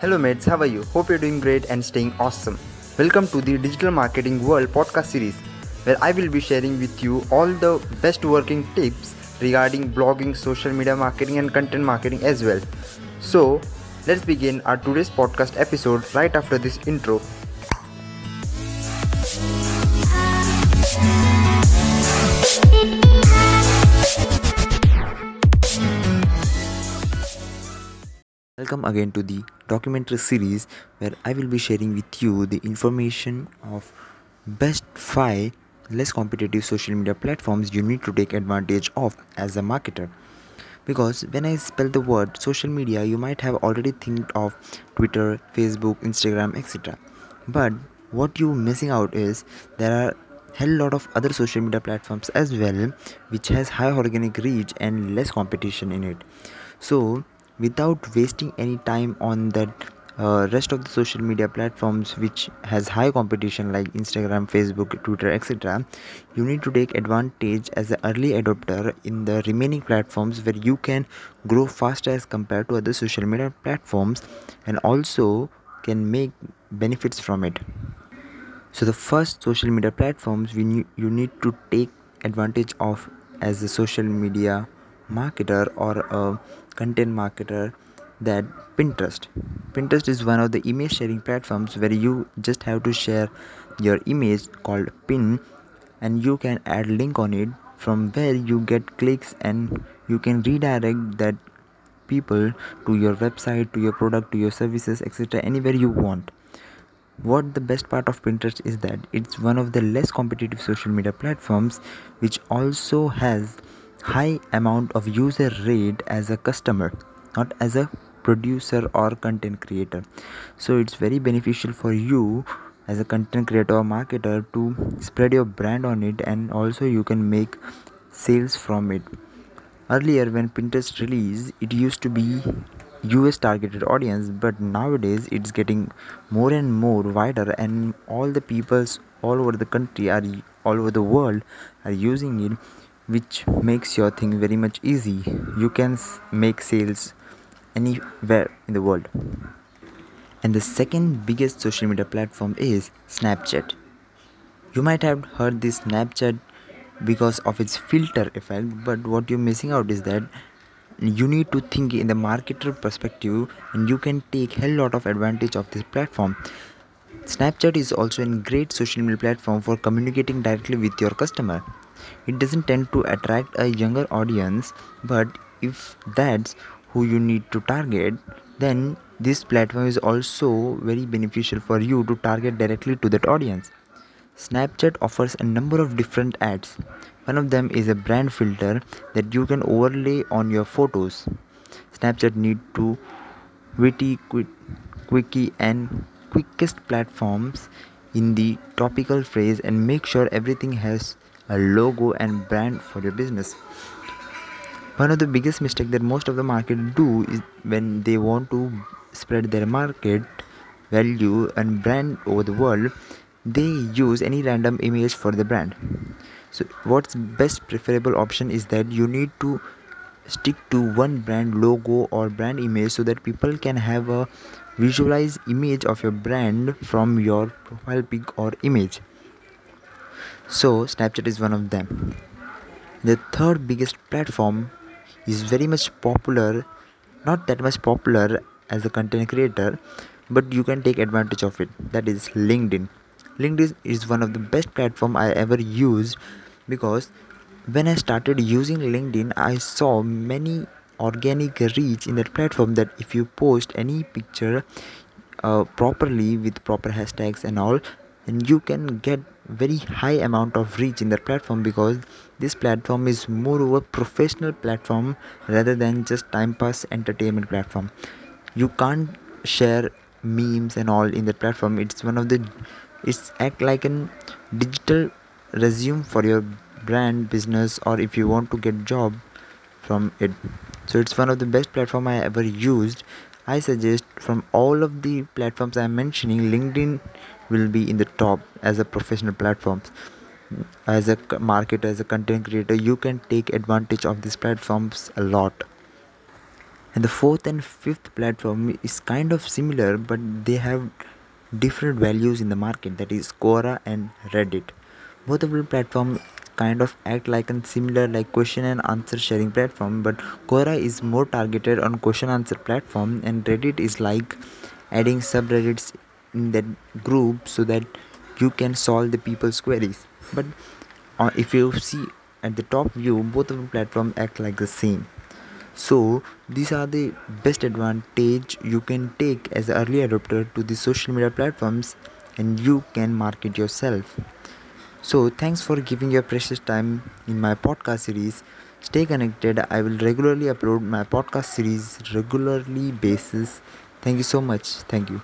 Hello, mates, how are you? Hope you're doing great and staying awesome. Welcome to the Digital Marketing World podcast series, where I will be sharing with you all the best working tips regarding blogging, social media marketing, and content marketing as well. So, let's begin our today's podcast episode right after this intro. Welcome again to the documentary series where I will be sharing with you the information of best 5 less competitive social media platforms you need to take advantage of as a marketer. Because when I spell the word social media, you might have already think of Twitter, Facebook, Instagram, etc. But what you missing out is there are hell lot of other social media platforms as well which has high organic reach and less competition in it. So without wasting any time on that uh, rest of the social media platforms which has high competition like instagram facebook twitter etc you need to take advantage as an early adopter in the remaining platforms where you can grow faster as compared to other social media platforms and also can make benefits from it. So the first social media platforms we you need to take advantage of as a social media marketer or a content marketer that pinterest. Pinterest is one of the image sharing platforms where you just have to share your image called pin and you can add link on it from where you get clicks and you can redirect that people to your website to your product to your services etc anywhere you want. What the best part of pinterest is that it's one of the less competitive social media platforms which also has high amount of user rate as a customer not as a producer or content creator. So it's very beneficial for you as a content creator or marketer to spread your brand on it and also you can make sales from it. Earlier when pinterest released it used to be us targeted audience but nowadays it's getting more and more wider and all the peoples all over the country are all over the world are using it which makes your thing very much easy. You can make sales anywhere in the world. And the second biggest social media platform is snapchat. You might have heard this snapchat because of its filter effect but what you're missing out is that you need to think in the marketer perspective and you can take hell lot of advantage of this platform. Snapchat is also a great social media platform for communicating directly with your customer it doesn't tend to attract a younger audience but if that's who you need to target then this platform is also very beneficial for you to target directly to that audience snapchat offers a number of different ads one of them is a brand filter that you can overlay on your photos. Snapchat need to witty, quick, quickie and quickest platforms in the topical phrase and make sure everything has a logo and brand for your business. One of the biggest mistake that most of the market do is when they want to spread their market value and brand over the world, they use any random image for the brand so what's best preferable option is that you need to stick to one brand logo or brand image so that people can have a visualized image of your brand from your profile pic or image so snapchat is one of them. The third biggest platform is very much popular not that much popular as a content creator but you can take advantage of it. That is linkedin. Linkedin is one of the best platform i ever used because when i started using linkedin i saw many organic reach in that platform that if you post any picture uh, properly with proper hashtags and all then you can get very high amount of reach in that platform because this platform is more of a professional platform rather than just time pass entertainment platform. You can't share memes and all in that platform. It's one of the it's act like an digital resume for your brand business or if you want to get job from it. So it's one of the best platform i ever used. I suggest from all of the platforms i'm mentioning linkedin will be in the top as a professional platform as a marketer as a content creator you can take advantage of these platforms a lot. And the fourth and fifth platform is kind of similar but they have different values in the market that is quora and reddit. Both of the platform kind of act like a similar like question and answer sharing platform but quora is more targeted on question answer platform and reddit is like adding subreddits in that group so that you can solve the people's queries. But uh, if you see at the top view both of the platform act like the same. So these are the best advantage you can take as an early adopter to the social media platforms and you can market yourself. So thanks for giving your precious time in my podcast series. Stay connected. I will regularly upload my podcast series regularly basis. Thank you so much. Thank you